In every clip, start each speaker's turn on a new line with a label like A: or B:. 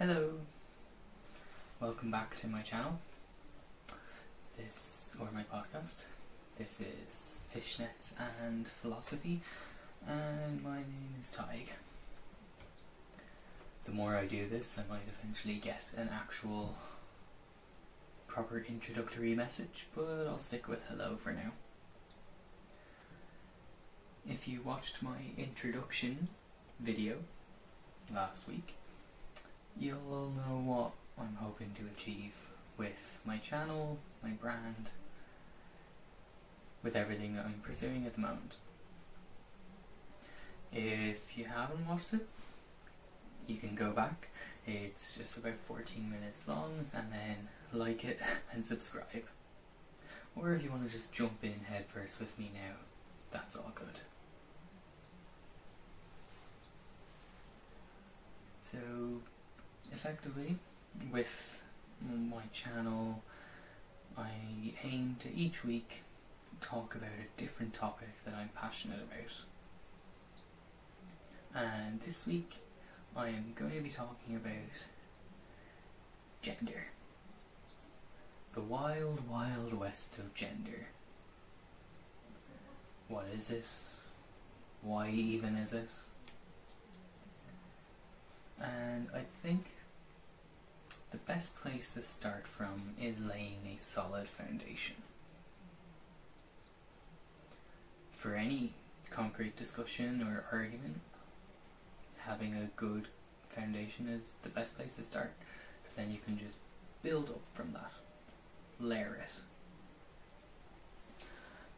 A: Hello, welcome back to my channel. This, or my podcast. This is Fishnets and Philosophy, and my name is Tig. The more I do this, I might eventually get an actual proper introductory message, but I'll stick with hello for now. If you watched my introduction video last week, you'll know what I'm hoping to achieve with my channel, my brand, with everything that I'm pursuing at the moment. If you haven't watched it, you can go back. It's just about 14 minutes long, and then like it and subscribe. Or if you want to just jump in headfirst with me now, that's all good. So, effectively, with my channel, I aim to each week talk about a different topic that I'm passionate about. And this week, I am going to be talking about gender. The wild, wild west of gender. What is this? Why even is it? And I think the best place to start from is laying a solid foundation. For any concrete discussion or argument, having a good foundation is the best place to start because then you can just build up from that, layer it.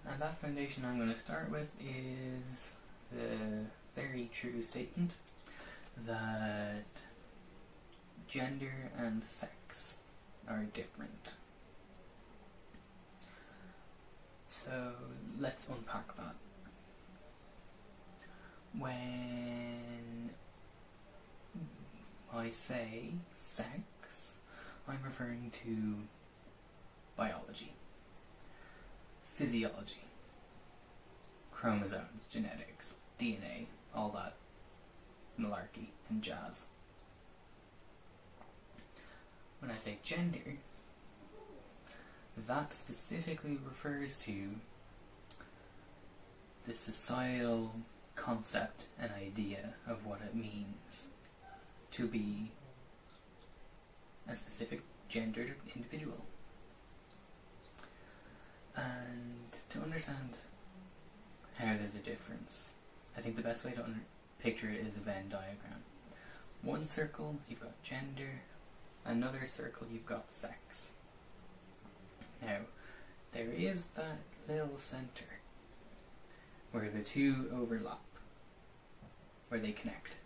A: And that foundation I'm going to start with is the very true statement that gender and sex are different. So let's unpack that. When I say sex, I'm referring to biology, physiology, chromosomes, genetics, DNA, all that malarkey and jazz. When I say gender, that specifically refers to the societal concept and idea of what it means to be a specific gendered individual. And to understand how there's a difference, I think the best way to picture it is a Venn diagram. One circle, you've got gender, another circle, you've got sex. Now, there is that little center where the two overlap, where they connect,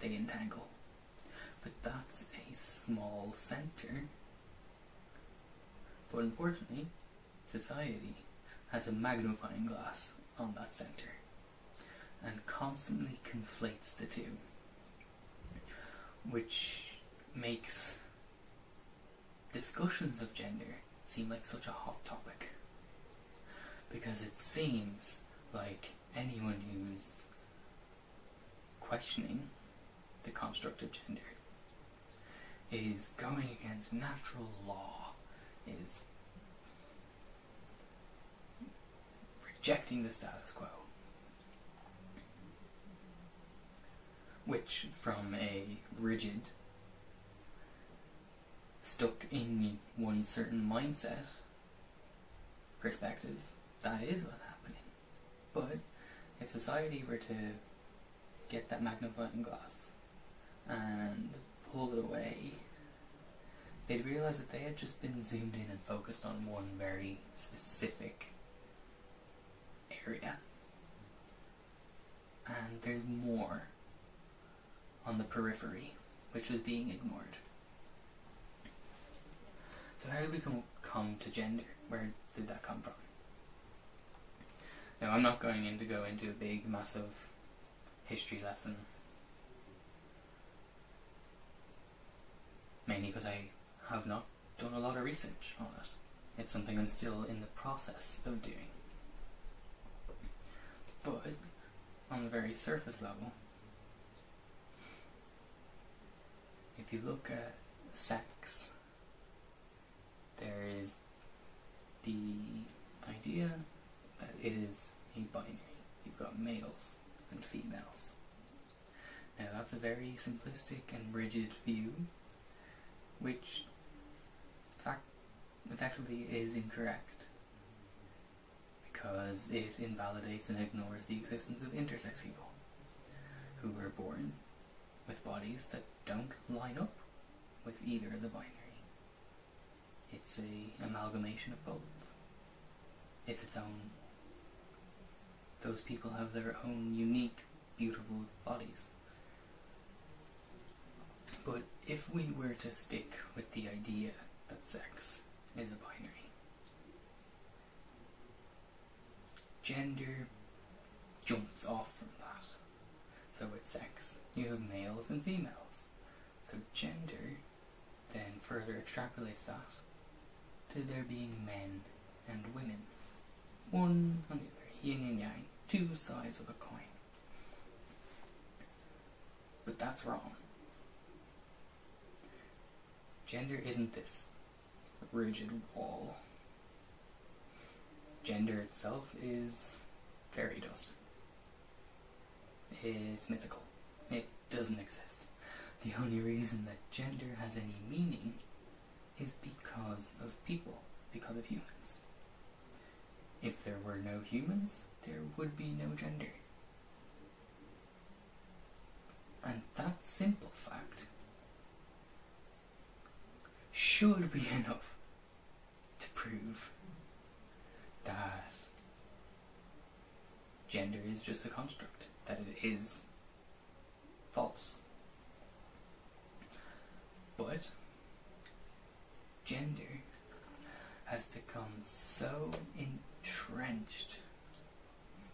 A: they entangle. But that's a small center. But unfortunately, society has a magnifying glass on that center and constantly conflates the two, which makes discussions of gender seem like such a hot topic. Because it seems like anyone who's questioning the construct of gender is going against natural law, is rejecting the status quo. Which, from a rigid, stuck in one certain mindset perspective, that is what's happening. But if society were to get that magnifying glass and pull it away, they'd realize that they had just been zoomed in and focused on one very specific area. And there's more on the periphery, which was being ignored. So how did we come, come to gender? Where did that come from? Now I'm not going in to go into a big, massive history lesson. Mainly because I have not done a lot of research on it. It's something I'm still in the process of doing. But on the very surface level, if you look at sex, there is the idea that it is a binary. You've got males and females. Now that's a very simplistic and rigid view, which fact effectively is incorrect because it invalidates and ignores the existence of intersex people who were born with bodies that don't line up with either of the binary. It's a amalgamation of both. It's its own. Those people have their own unique, beautiful bodies. But if we were to stick with the idea that sex is a binary, gender jumps off from that. So with sex, you have males and females. So gender then further extrapolates that to there being men and women. One on the other, yin and yang, two sides of a coin. But that's wrong. Gender isn't this rigid wall. Gender itself is fairy dust. It's mythical. It doesn't exist. The only reason that gender has any meaning is because of people, because of humans. If there were no humans, there would be no gender. And that simple fact should be enough to prove that gender is just a construct, that it is false. But gender has become so entrenched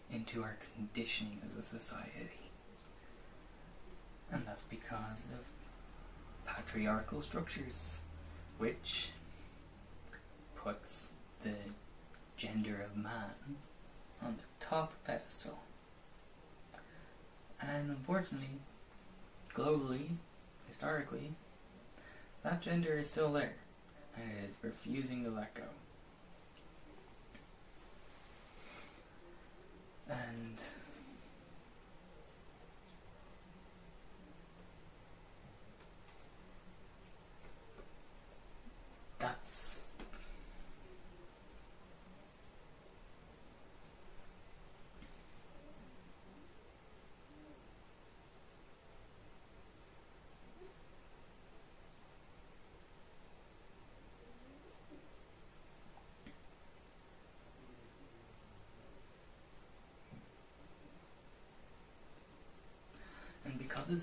A: into our conditioning as a society. And that's because of patriarchal structures, which puts the gender of man on the top pedestal. And unfortunately, globally, historically, that gender is still there and it is refusing to let go. And that's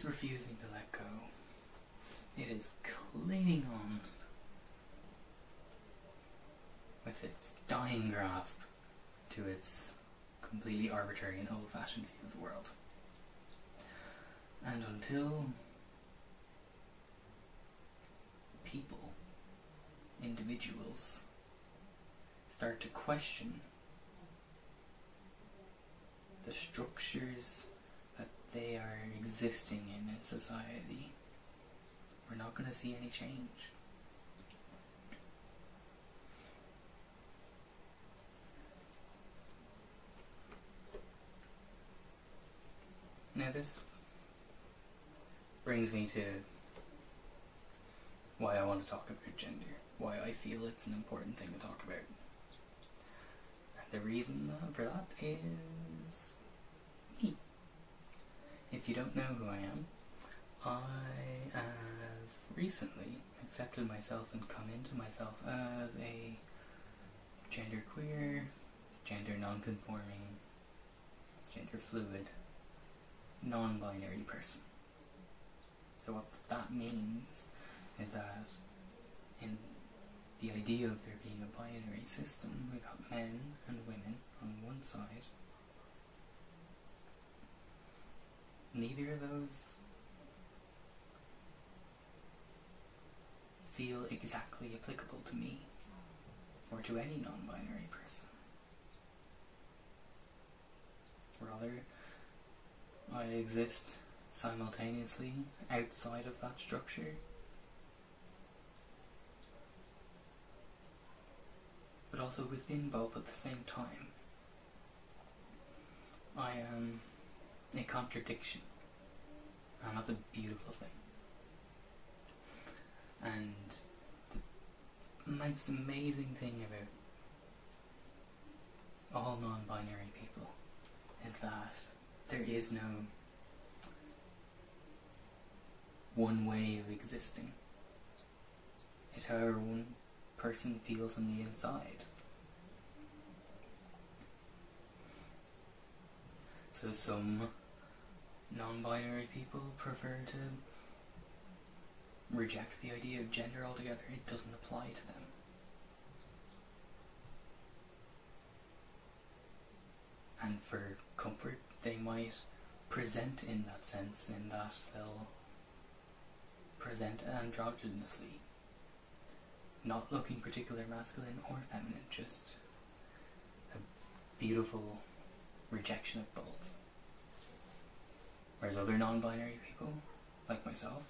A: Refusing to let go, it is clinging on with its dying grasp to its completely arbitrary and old fashioned view of the world. And until people, individuals, start to question the structures they are existing in society, we're not going to see any change. Now, this brings me to why I want to talk about gender, why I feel it's an important thing to talk about. And the reason for that is me. If you don't know who I am, I have recently accepted myself and come into myself as a genderqueer, gender non-conforming, gender fluid, non-binary person. So what that means is that in the idea of there being a binary system, we've got men and women on one side. neither of those feel exactly applicable to me or to any non binary person. Rather, I exist simultaneously outside of that structure. But also within both at the same time. I am a contradiction, and that's a beautiful thing. And the most amazing thing about all non-binary people is that there is no one way of existing. It's however one person feels on the inside. So some non-binary people prefer to reject the idea of gender altogether. It doesn't apply to them. And for comfort, they might present in that sense, in that they'll present androgynously, not looking particular masculine or feminine, just a beautiful rejection of both. Whereas other non binary people, like myself,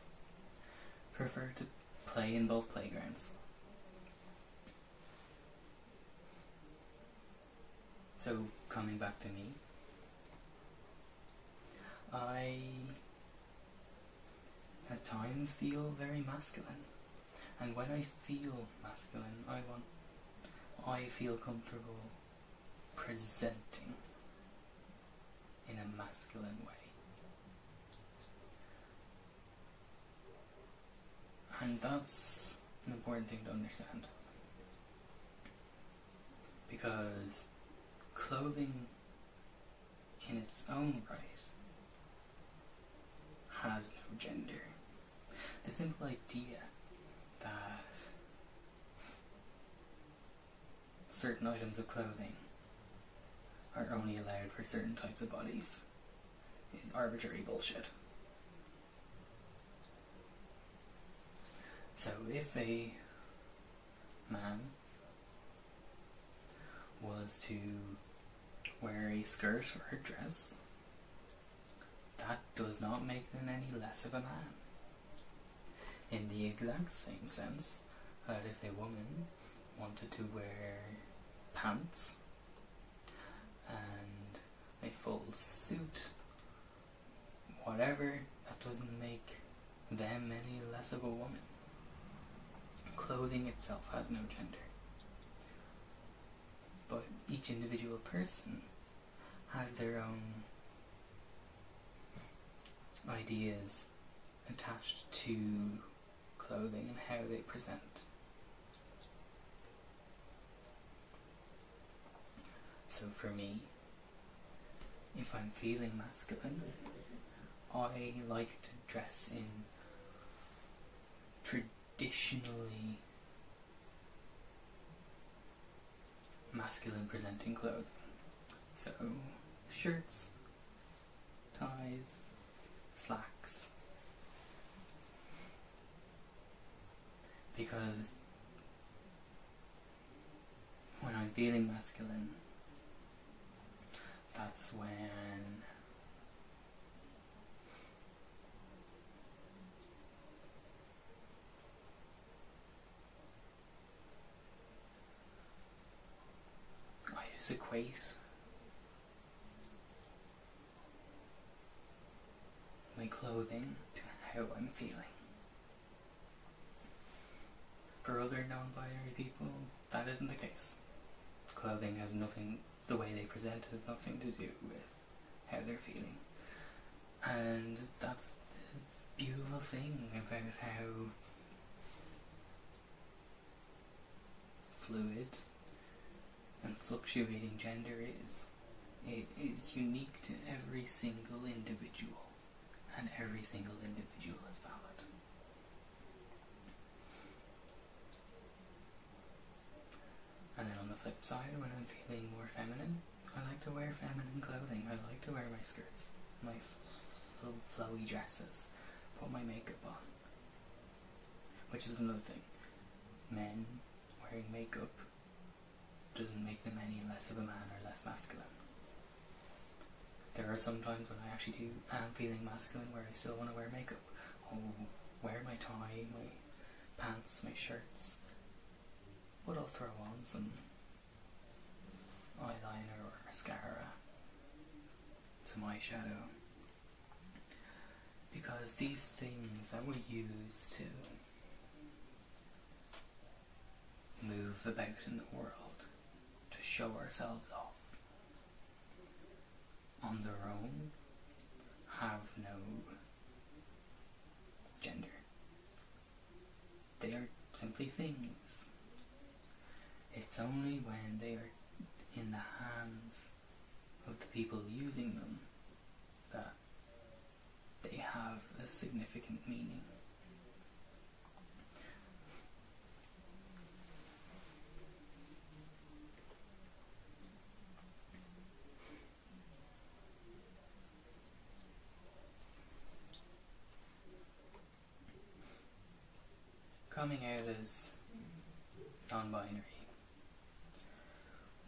A: prefer to play in both playgrounds. So, coming back to me, I at times feel very masculine. And when I feel masculine, I want, I feel comfortable presenting in a masculine way. And that's an important thing to understand. Because clothing in its own right has no gender. The simple idea that certain items of clothing are only allowed for certain types of bodies is arbitrary bullshit. So if a man was to wear a skirt or a dress, that does not make them any less of a man. In the exact same sense that if a woman wanted to wear pants and a full suit, whatever, that doesn't make them any less of a woman clothing itself has no gender. But each individual person has their own ideas attached to clothing and how they present. So for me, if I'm feeling masculine, I like to dress in traditionally masculine presenting clothing. So, shirts, ties, slacks. Because when I'm feeling masculine, that's when Is equate my clothing to how I'm feeling. For other non binary people, that isn't the case. Clothing has nothing, the way they present has nothing to do with how they're feeling. And that's the beautiful thing about how fluid and fluctuating gender is. It is unique to every single individual, and every single individual is valid. And then on the flip side, when I'm feeling more feminine, I like to wear feminine clothing. I like to wear my skirts, my f- flowy dresses, put my makeup on. Which is another thing. Men wearing makeup doesn't make them any less of a man or less masculine. There are some times when I actually do am feeling masculine where I still want to wear makeup. I'll wear my tie, my pants, my shirts. But I'll throw on some eyeliner or mascara, some eyeshadow. Because these things that we use to move about in the world, show ourselves off, on their own, have no gender. They are simply things. It's only when they are in the hands of the people using them that they have a significant meaning. Coming out as non binary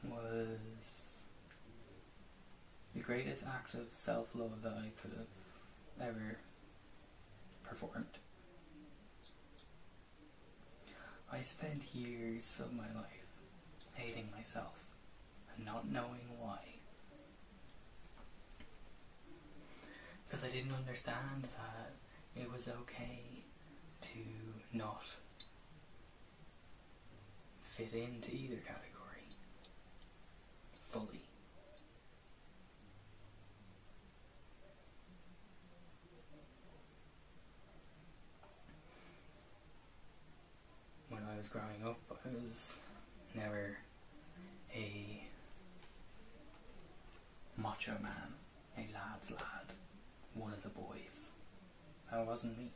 A: was the greatest act of self love that I could have ever performed. I spent years of my life hating myself and not knowing why. Because I didn't understand that it was okay to not fit into either category fully. When I was growing up, I was never a macho man, a lad's lad, one of the boys. That wasn't me.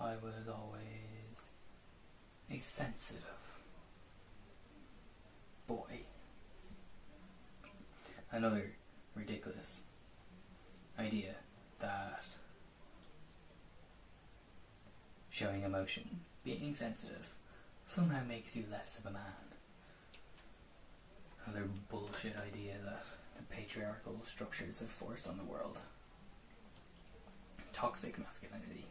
A: I was always a sensitive boy. Another ridiculous idea that showing emotion, being sensitive, somehow makes you less of a man. Another bullshit idea that the patriarchal structures have forced on the world. Toxic masculinity.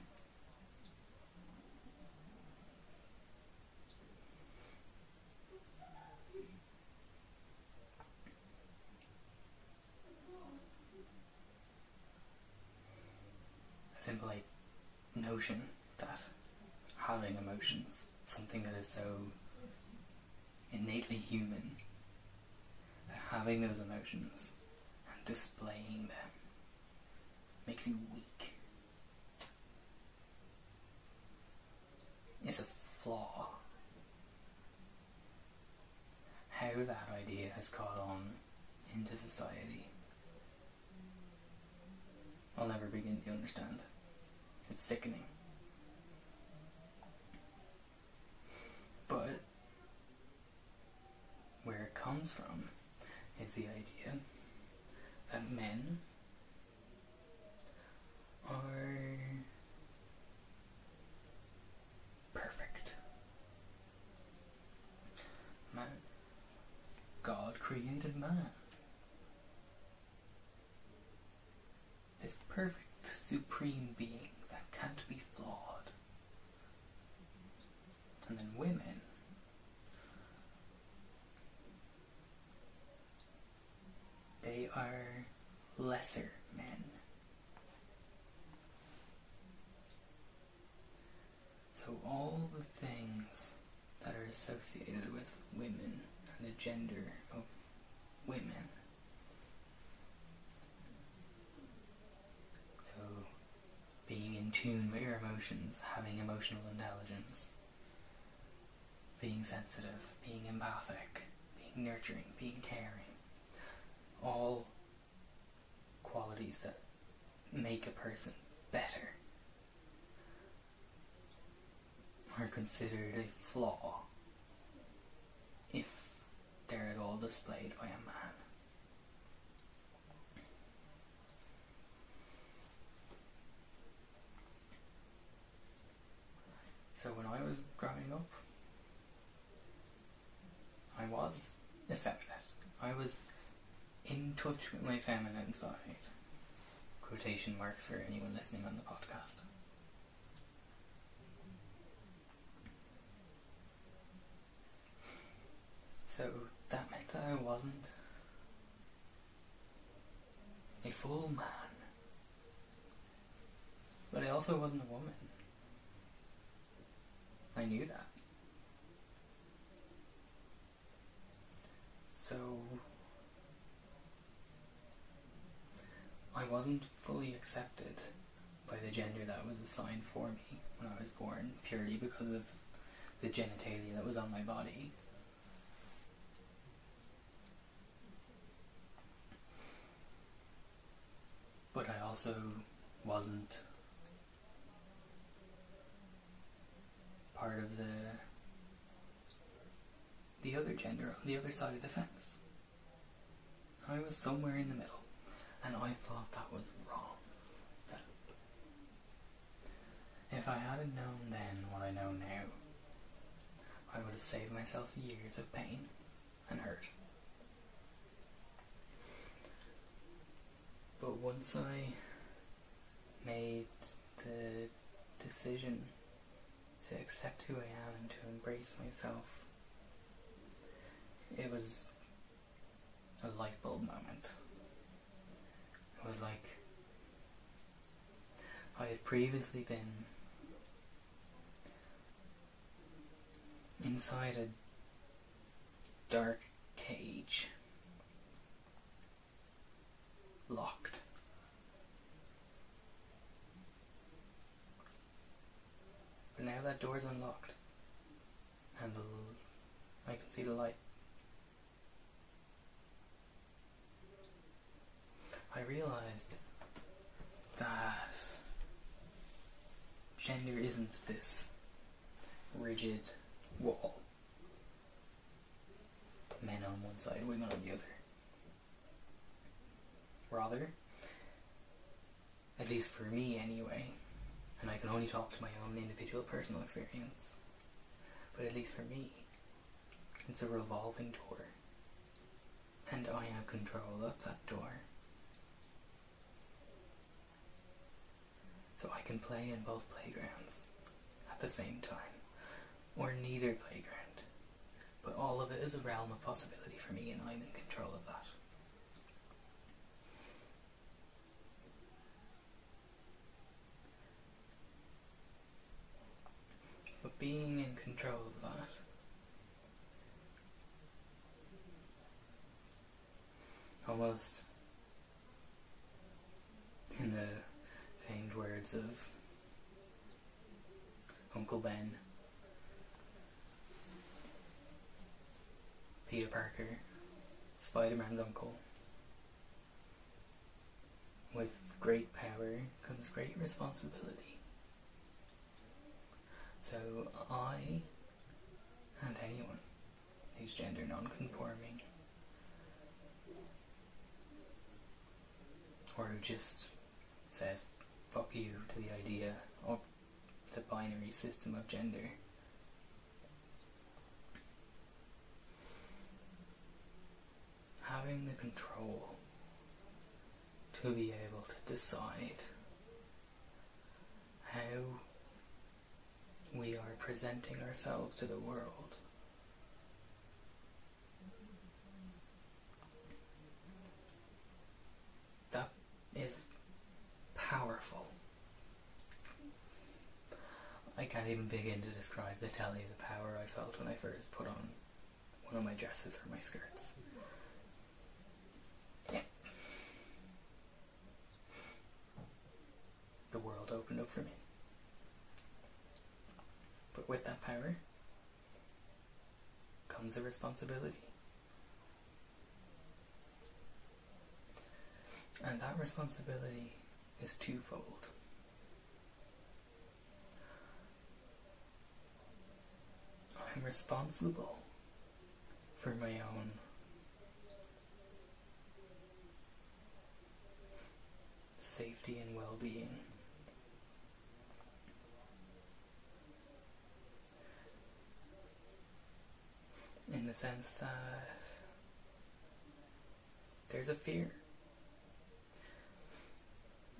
A: simple like, notion that having emotions, something that is so innately human, that having those emotions and displaying them makes you weak. It's a flaw. How that idea has caught on into society, I'll never begin to understand. It's sickening. But where it comes from is the idea that men are perfect. Man, God created man. This perfect, supreme being that can't be flawed. And then women. They are lesser men. So all the things that are associated with women and the gender of women. So being in tune with your emotions, having emotional intelligence, being sensitive, being empathic, being nurturing, being caring. All qualities that make a person better are considered a flaw if they're at all displayed by a man. So when I was growing up, I was effeminate. I was in touch with my feminine side. Quotation marks for anyone listening on the podcast. So that meant that I wasn't a full man. But I also wasn't a woman. I knew that. So I wasn't fully accepted by the gender that was assigned for me when I was born, purely because of the genitalia that was on my body. But I also wasn't part of the the other gender on the other side of the fence. I was somewhere in the middle, and I thought that was wrong. That if I hadn't known then what I know now, I would have saved myself years of pain and hurt. But once I made the decision to accept who I am and to embrace myself, it was a light bulb moment. It was like I had previously been inside a dark cage, locked. But now that door's unlocked, and the, I can see the light. I realized that gender isn't this rigid wall. Men on one side, women on the other. Rather, at least for me anyway, and I can only talk to my own individual personal experience, but at least for me, it's a revolving door. And I have control of that door. So I can play in both playgrounds at the same time, or neither playground. But all of it is a realm of possibility for me, and I'm in control of that. But being in control of that almost in the words of Uncle Ben, Peter Parker, Spider Man's uncle. With great power comes great responsibility. So I, and anyone who's gender non-conforming, or who just says fuck you to the idea of the binary system of gender. Having the control to be able to decide how we are presenting ourselves to the world. That is powerful. I can't even begin to describe the tally of the power I felt when I first put on one of my dresses or my skirts. The world opened up for me. But with that power comes a responsibility. And that responsibility is twofold. I'm responsible for my own safety and well being. In the sense that there's a fear.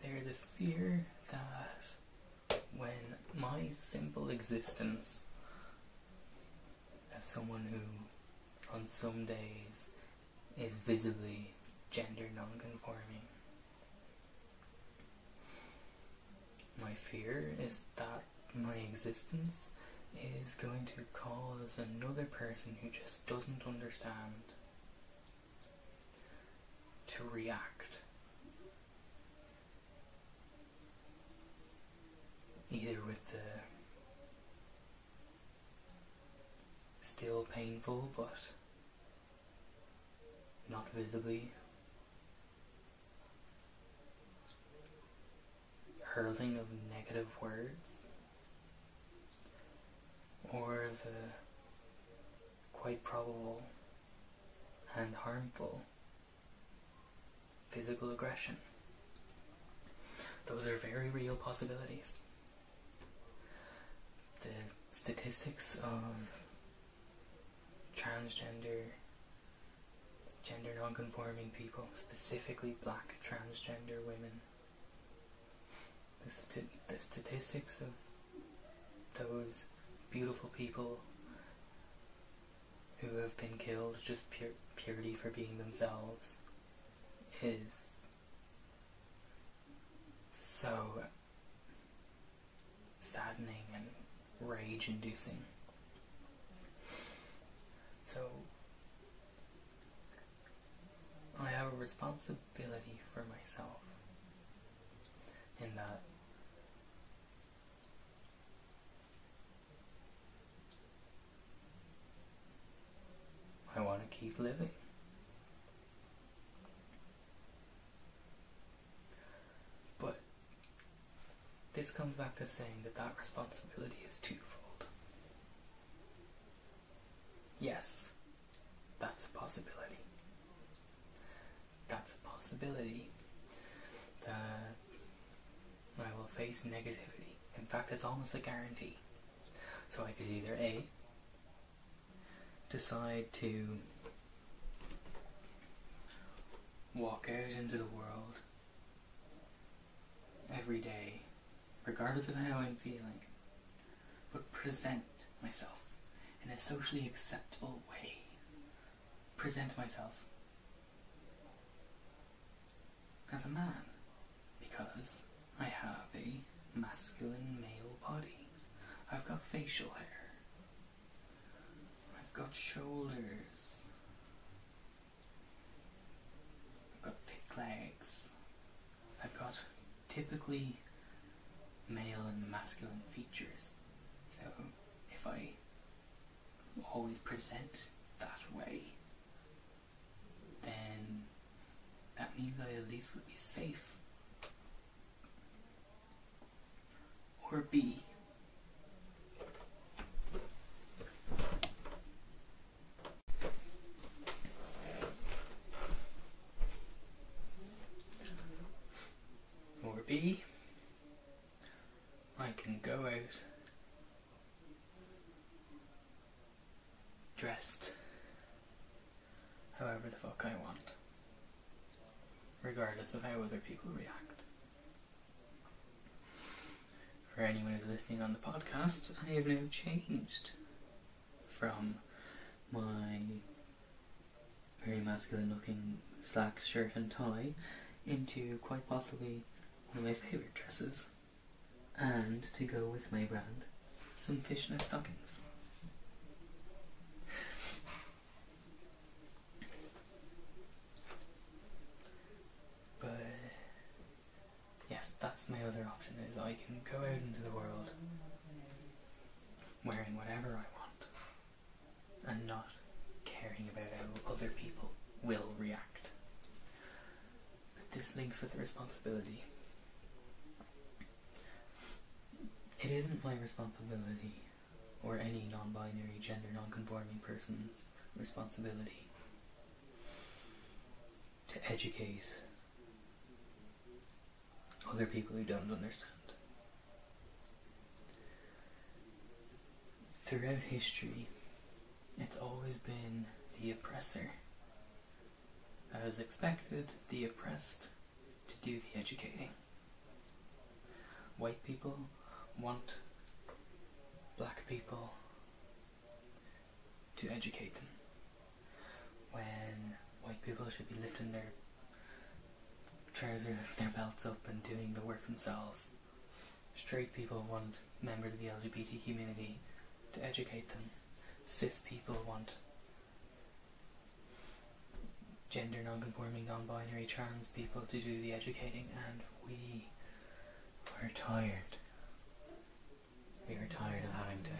A: There's a fear that when my simple existence as someone who on some days is visibly gender non-conforming. My fear is that my existence is going to cause another person who just doesn't understand to react. Either with the still painful but not visibly hurling of negative words or the quite probable and harmful physical aggression. Those are very real possibilities. The statistics of transgender, gender non-conforming people, specifically black transgender women, the, the statistics of those beautiful people who have been killed just pure, purely for being themselves is so saddening and rage inducing. So, I have a responsibility for myself in that I want to keep living. But this comes back to saying that that responsibility is twofold. Yes, that's a possibility. That's a possibility that I will face negativity. In fact, it's almost a guarantee. So I could either A, decide to walk out into the world every day, regardless of how I'm feeling, but present myself in a socially acceptable way. Present myself as a man because I have a masculine male body. I've got facial hair. I've got shoulders. I've got thick legs. I've got typically male and masculine features. So if I always present that way, then that means I at least would be safe. Or B, or B, I can go out dressed however the fuck I want, regardless of how other people react. For anyone who's listening on the podcast, I have now changed from my very masculine looking slacks, shirt, and tie into quite possibly one of my favourite dresses. And to go with my brand, some fishnet stockings. But yes, that's my other option is I can go out into the world wearing whatever I want and not caring about how other people will react. But this links with responsibility. It isn't my responsibility or any non-binary gender non-conforming person's responsibility to educate other people who don't understand. Throughout history, it's always been the oppressor has expected the oppressed to do the educating. White people want black people to educate them. When white people should be lifting their trousers, their belts up and doing the work themselves. Straight people want members of the LGBT community to educate them. Cis people want gender non-conforming, non-binary, trans people to do the educating, and we were tired. We were tired of having to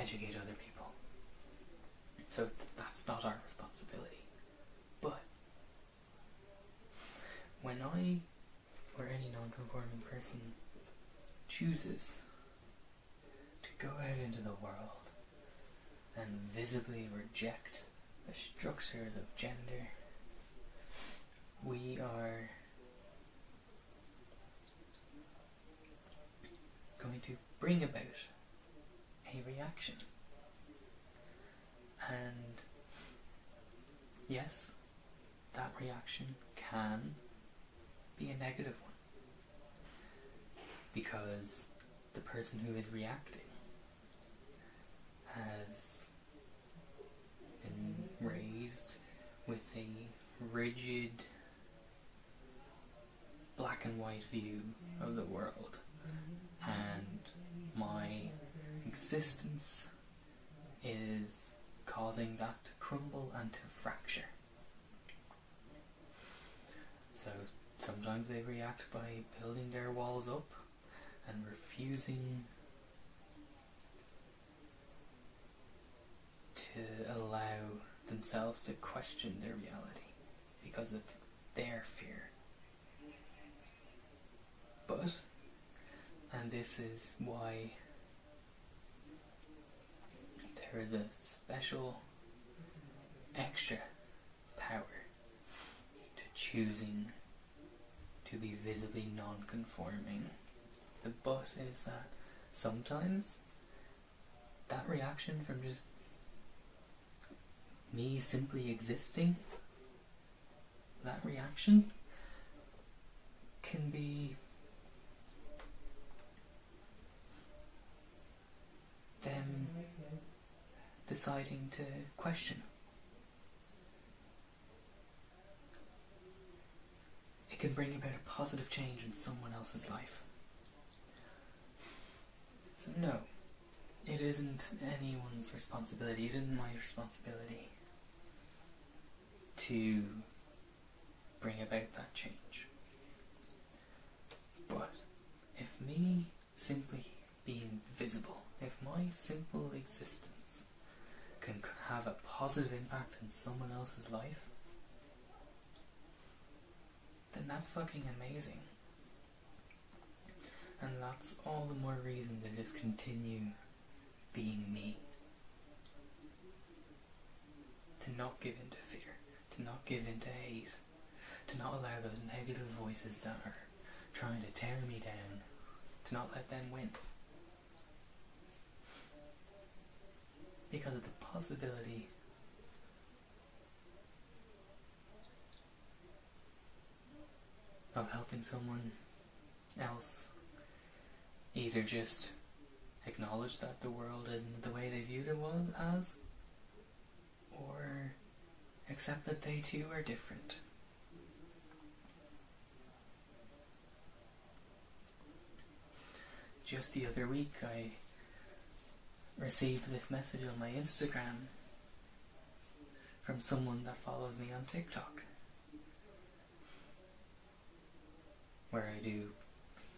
A: educate other people. So th- that's not our responsibility. But when I or any non-conforming person chooses go out into the world and visibly reject the structures of gender, we are going to bring about a reaction. And yes, that reaction can be a negative one. Because the person who is reacting has been raised with a rigid black and white view of the world and my existence is causing that to crumble and to fracture. So sometimes they react by building their walls up and refusing to allow themselves to question their reality because of their fear. But, and this is why there is a special extra power to choosing to be visibly non conforming. The but is that sometimes that reaction from just me simply existing, that reaction can be them deciding to question. It can bring about a positive change in someone else's life. So, no, it isn't anyone's responsibility, it isn't my responsibility to bring about that change. But if me simply being visible, if my simple existence can have a positive impact in someone else's life, then that's fucking amazing. And that's all the more reason to just continue being me. To not give in to fear, to not give in to hate, to not allow those negative voices that are trying to tear me down, to not let them win. Because of the possibility of helping someone else either just acknowledge that the world isn't the way they viewed it was as or accept that they too are different. Just the other week I received this message on my Instagram from someone that follows me on TikTok. Where I do you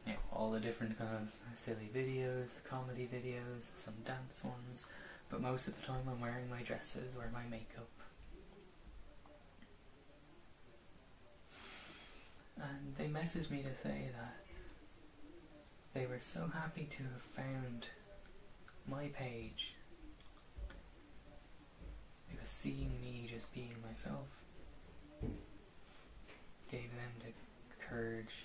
A: know, all the different kind of silly videos, the comedy videos, some dance ones, but most of the time I'm wearing my dresses or my makeup. And they messaged me to say that they were so happy to have found my page because seeing me just being myself gave them the courage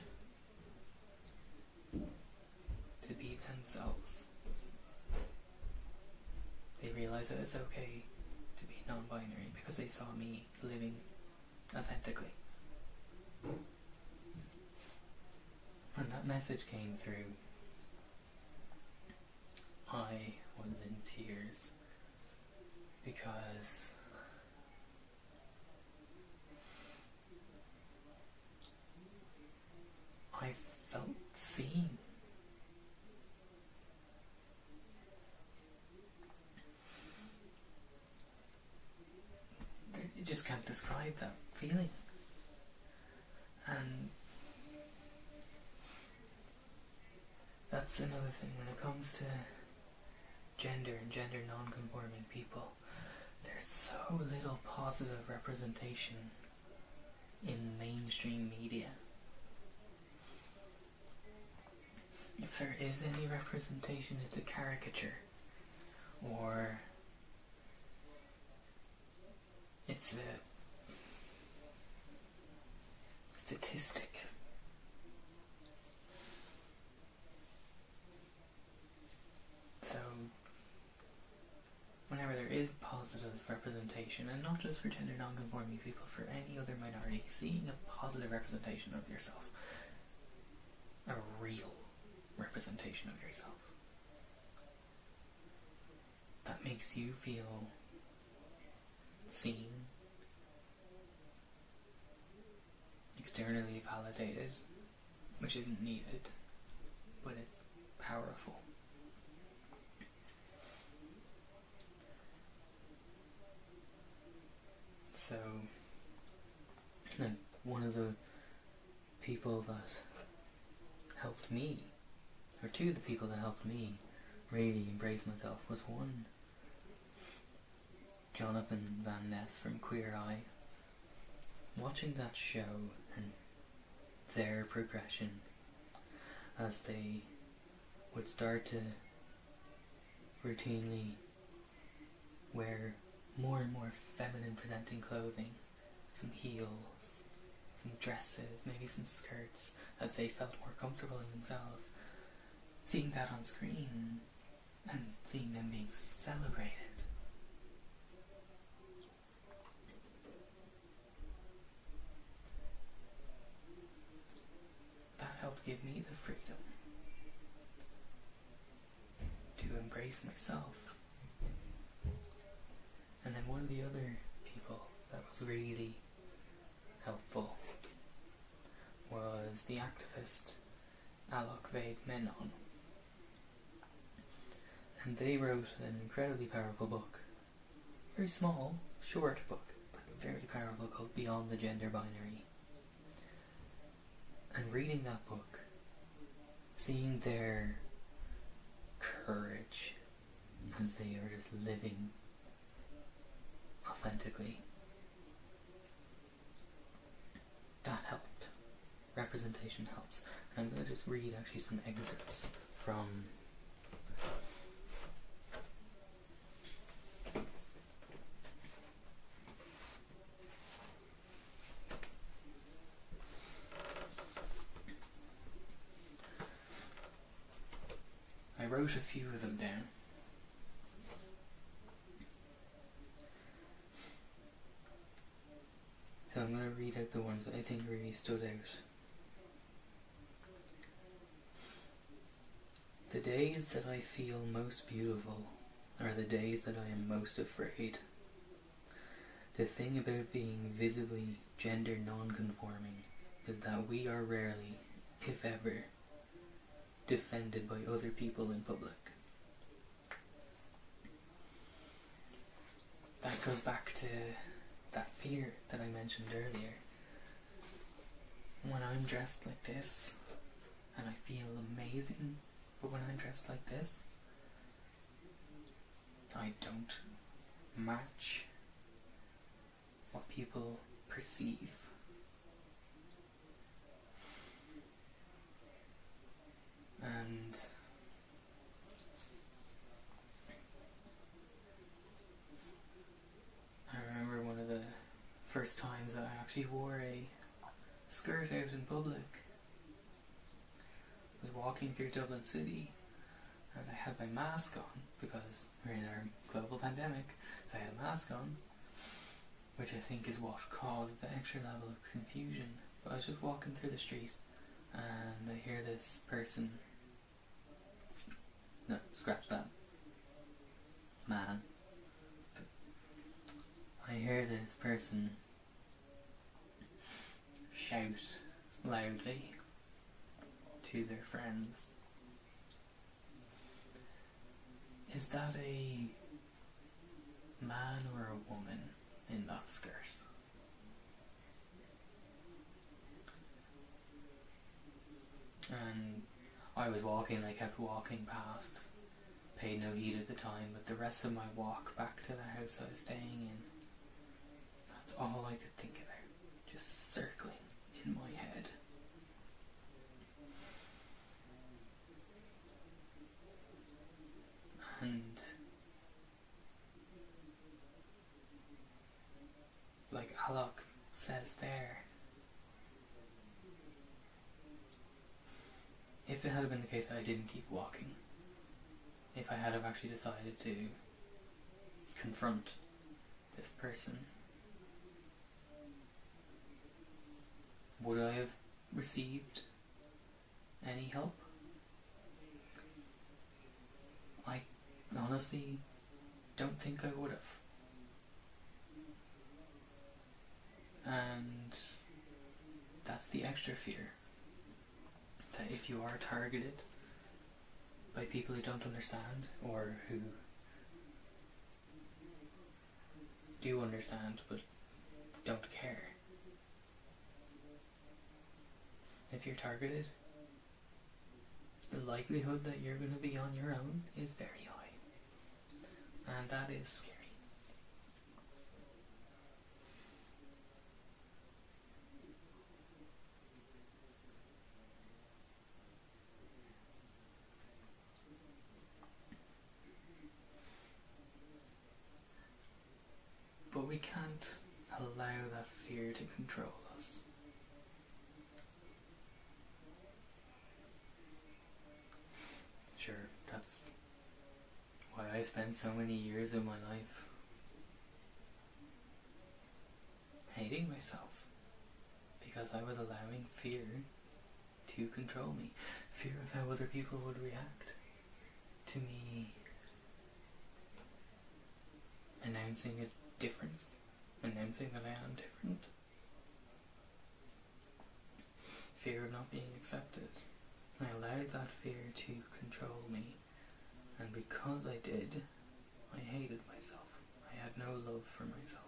A: to be themselves. They realized that it's okay to be non binary because they saw me living authentically when that message came through, I was in tears because I felt seen. You just can't describe that feeling. And that's another thing when it comes to gender and gender non-conforming people. There's so little positive representation in mainstream media. If there is any representation, it's a caricature or it's a statistic. So, whenever there is positive representation, and not just for gender non-conforming people, for any other minority, seeing a positive representation of yourself, a real representation of yourself, that makes you feel seen, externally validated, which isn't needed, but it's powerful. So, like, one of the people that helped me, or two of the people that helped me really embrace myself was one Jonathan Van Ness from Queer Eye. Watching that show and their progression as they would start to routinely wear more and more feminine presenting clothing, some heels, some dresses, maybe some skirts, as they felt more comfortable in themselves. Seeing that on screen and seeing them being celebrated. That helped give me the freedom to embrace myself. And then one of the other people that was really helpful was the activist Alok Vaid Menon. And they wrote an incredibly powerful book. Very small, short book, but very powerful called Beyond the Gender Binary. And reading that book, seeing their courage as they are just living authentically, that helped. Representation helps. And I'm going to just read actually some excerpts from I wrote a few of them down. So I'm going to read really stood out. The days that I feel most beautiful are the days that I am most afraid. The thing about being visibly gender non-conforming is that we are rarely, if ever, defended by other people in public. That goes back to that fear that I mentioned earlier. When I'm dressed like this and I feel amazing, but when I'm dressed like this, I don't match what people perceive. And I remember one of the first times that I actually wore a skirt out in public. I was walking through Dublin City and I had my mask on because we're in our global pandemic, so I had a mask on, which I think is what caused the extra level of confusion. But I was just walking through the street and I hear this person. No, scratch that. Man. I hear this person shout loudly to their friends. Is that a man or a woman in that skirt. And I was walking, I kept walking past, paid no heed at the time, but the rest of my walk back to the house I was staying in, that's all I could think about. Just circling in my head. And like Alok says there, if it had been the case that I didn't keep walking, if I had have actually decided to confront this person, would I have received any help? I honestly don't think I would have. And that's the extra fear. That if you are targeted by people who don't understand or who do understand but don't care, if you're targeted, the likelihood that you're going to be on your own is very high. And that is scary. But we can't allow that fear to control us. Sure, that's why I spent so many years of my life hating myself. Because I was allowing fear to control me. Fear of how other people would react to me announcing a difference, announcing that I am different. Fear of not being accepted. I allowed that fear to control me, and because I did, I hated myself. I had no love for myself.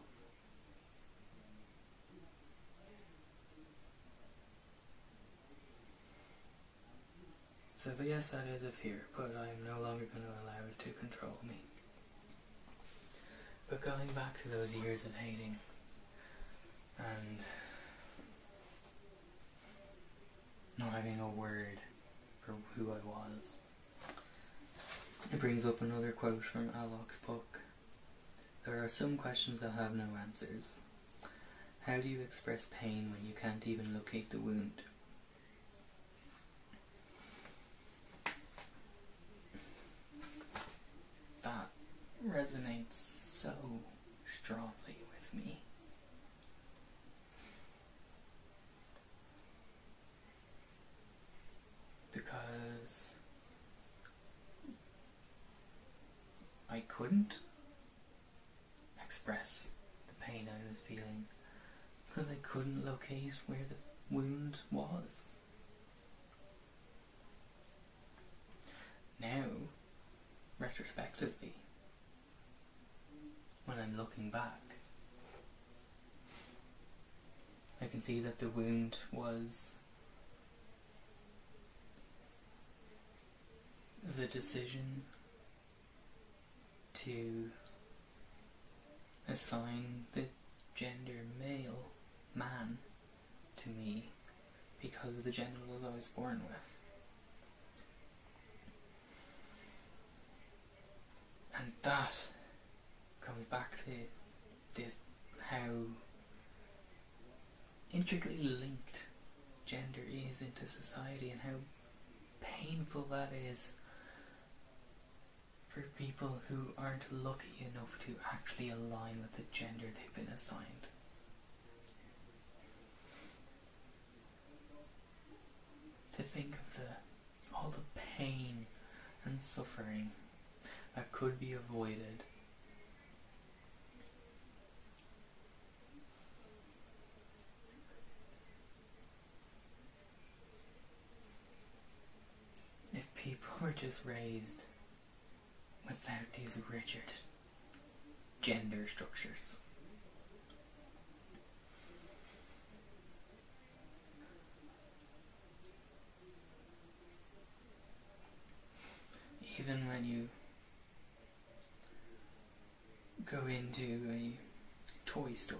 A: So yes, that is a fear, but I am no longer going to allow it to control me. But going back to those years of hating, and not having a word for who I was. It brings up another quote from Alok's book. There are some questions that have no answers. How do you express pain when you can't even locate the wound? That resonates so strongly with me. Because I couldn't express the pain I was feeling because I couldn't locate where the wound was. Now, retrospectively, when I'm looking back, I can see that the wound was the decision to assign the gender male man to me because of the genitals I was born with. And that comes back to this how intricately linked gender is into society and how painful that is for people who aren't lucky enough to actually align with the gender they've been assigned. To think of the all the pain and suffering that could be avoided if people were just raised without these rigid gender structures. Even when you go into a toy store,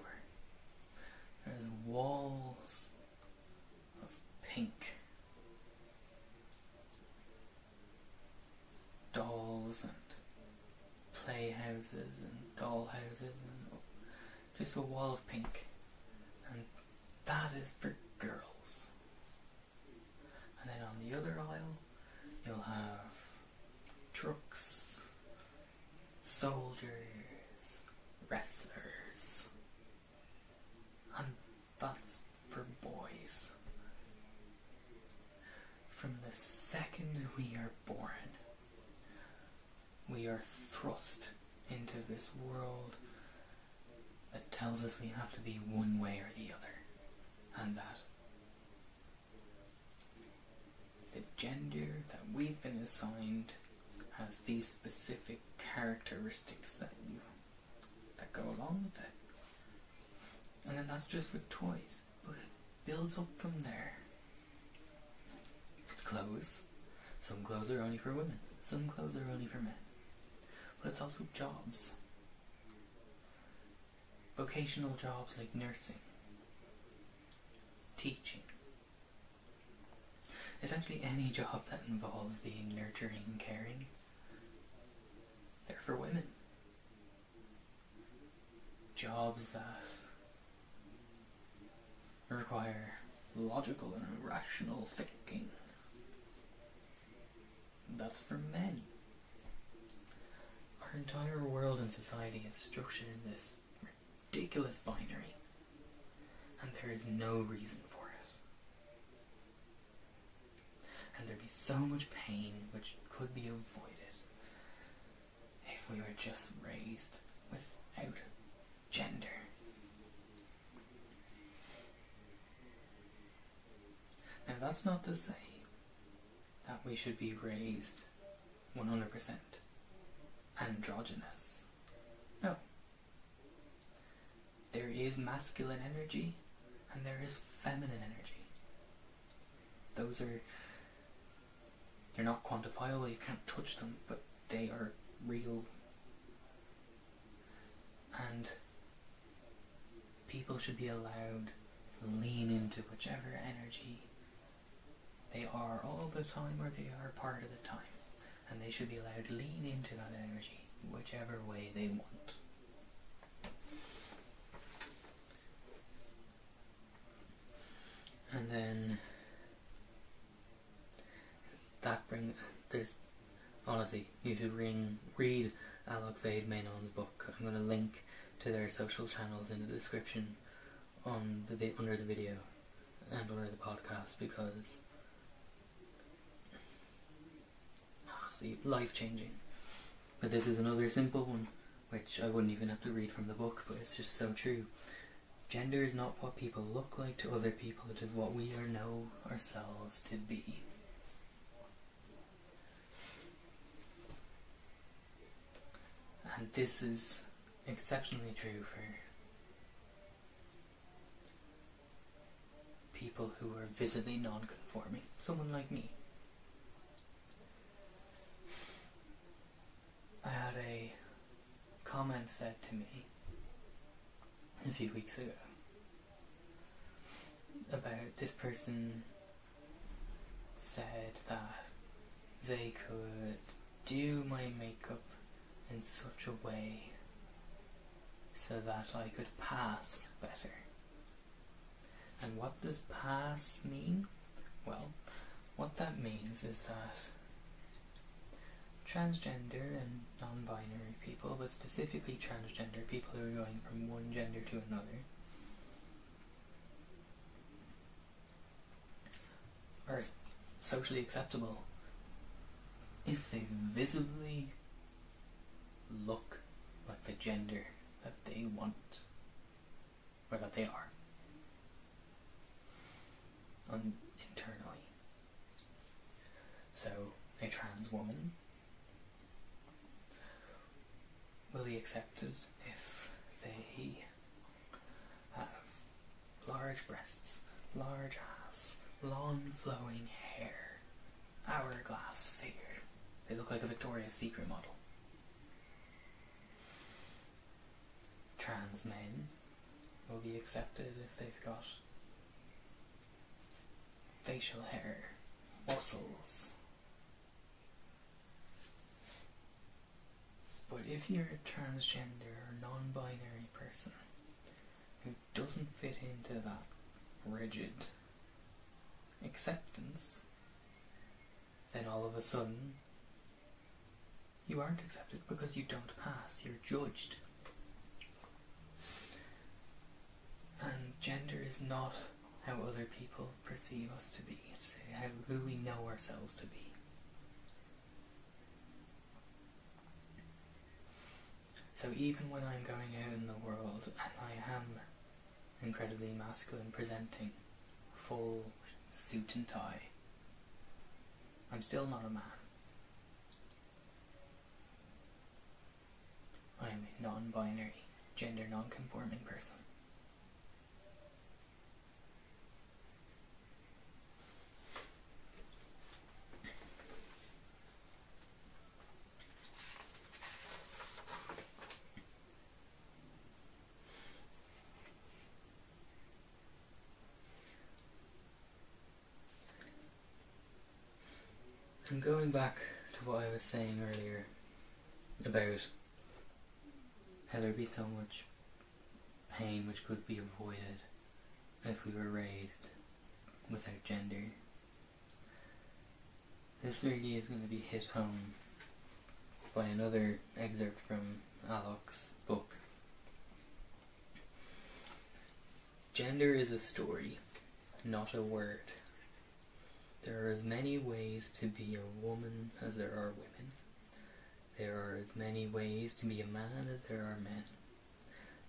A: there's walls of pink dolls and playhouses and doll houses and just a wall of pink. And that is for girls. And then on the other aisle you'll have trucks soldiers wrestlers. And that's for boys. From the second we are born we are thrust into this world that tells us we have to be one way or the other, and that the gender that we've been assigned has these specific characteristics that you that go along with it. And then that's just with toys, but it builds up from there. It's clothes. Some clothes are only for women. Some clothes are only for men but it's also jobs. Vocational jobs like nursing, teaching. Essentially, any job that involves being nurturing and caring, they're for women. Jobs that require logical and rational thinking, that's for men our entire world and society is structured in this ridiculous binary, and there is no reason for it. And there'd be so much pain which could be avoided if we were just raised without gender. Now, that's not to say that we should be raised 100% androgynous. No. There is masculine energy and there is feminine energy. Those are. They're not quantifiable, you can't touch them, but they are real. And people should be allowed to lean into whichever energy they are all the time or they are part of the time and they should be allowed to lean into that energy whichever way they want. And then that bring there's honestly you should ring read Alok Vaid Menon's book. I'm going to link to their social channels in the description on the under the video and under the podcast because life changing. But this is another simple one, which I wouldn't even have to read from the book, but it's just so true. Gender is not what people look like to other people, it is what we are know ourselves to be. And this is exceptionally true for people who are visibly non conforming, someone like me. I had a comment said to me a few weeks ago about this person said that they could do my makeup in such a way so that I could pass better. And what does pass mean? Well, what that means is that transgender and non-binary people, but specifically transgender people who are going from one gender to another, are socially acceptable if they visibly look like the gender that they want or that they are internally. So, a trans woman will be accepted if they have large breasts, large ass, long flowing hair, hourglass figure. They look like a Victoria's Secret model. Trans men will be accepted if they've got facial hair, muscles. But if you're a transgender or non binary person who doesn't fit into that rigid acceptance, then all of a sudden you aren't accepted because you don't pass, you're judged. And gender is not how other people perceive us to be, it's how who we know ourselves to be. So even when I'm going out in the world and I am incredibly masculine presenting, full suit and tie, I'm still not a man. I am a non binary, gender non conforming person. And back to what I was saying earlier about how there'd be so much pain which could be avoided if we were raised without gender. This really is going to be hit home by another excerpt from Alok's book. Gender is a story, not a word. There are as many ways to be a woman as there are women. There are as many ways to be a man as there are men.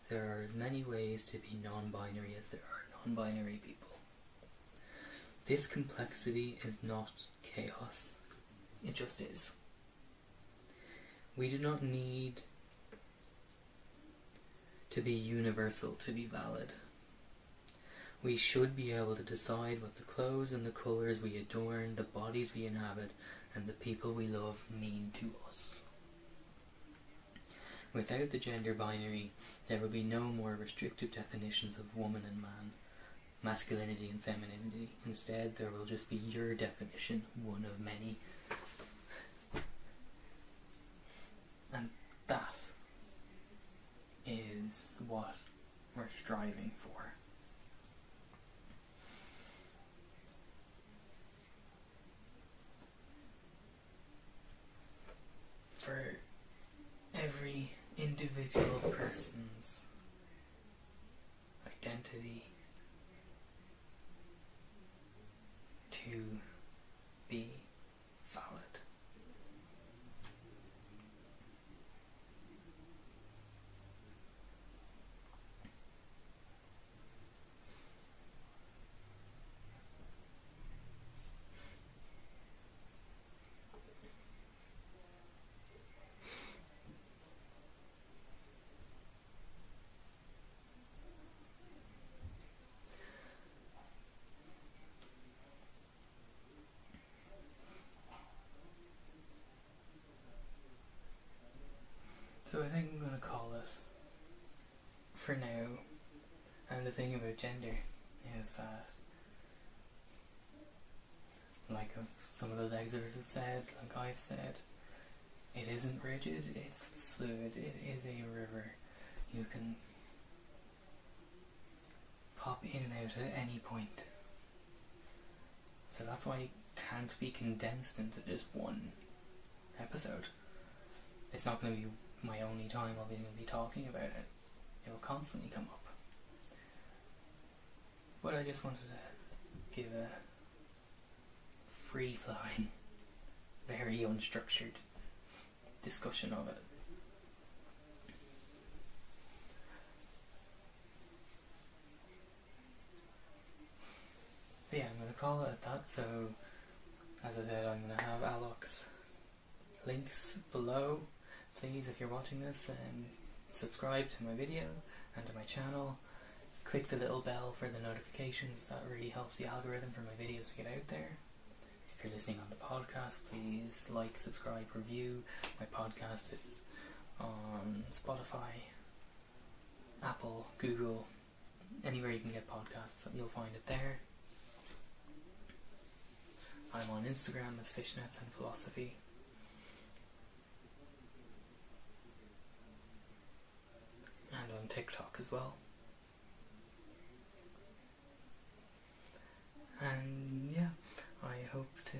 A: There are as many ways to be non binary as there are non binary people. This complexity is not chaos, it just is. We do not need to be universal to be valid. We should be able to decide what the clothes and the colours we adorn, the bodies we inhabit, and the people we love mean to us. Without the gender binary, there will be no more restrictive definitions of woman and man, masculinity and femininity. Instead, there will just be your definition, one of many. And that is what we're striving for. For every individual person's identity to be valid. So I think I'm going to call it for now. And the thing about gender is that, like some of those experts have said, like I've said, it isn't rigid, it's fluid, it is a river. You can pop in and out at any point. So that's why it can't be condensed into just one episode. It's not going to be my only time I'll be, be talking about it. It'll constantly come up. But I just wanted to give a free flowing, very unstructured discussion of it. But yeah, I'm going to call it at that. So, as I said, I'm going to have Alok's links below please, if you're watching this, um, subscribe to my video and to my channel. Click the little bell for the notifications, that really helps the algorithm for my videos to get out there. If you're listening on the podcast, please like, subscribe, review. My podcast is on Spotify, Apple, Google, anywhere you can get podcasts, you'll find it there. I'm on Instagram as Fishnets and Philosophy. And on TikTok as well. And yeah, I hope to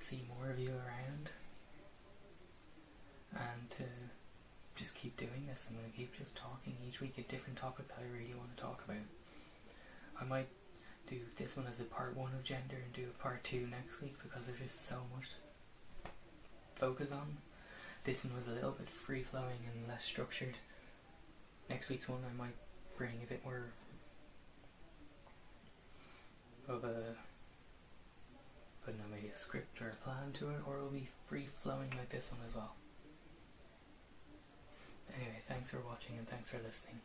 A: see more of you around and to just keep doing this. I'm going to keep just talking each week a different topic that I really want to talk about. I might do this one as a part one of gender and do a part two next week because there's just so much to focus on. This one was a little bit free flowing and less structured. Next week's one I might bring a bit more of a don't know, maybe a script or a plan to it, or it'll be free flowing like this one as well. Anyway, thanks for watching and thanks for listening.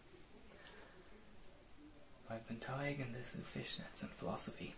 A: I've been Tig and this is Fishnets and Philosophy.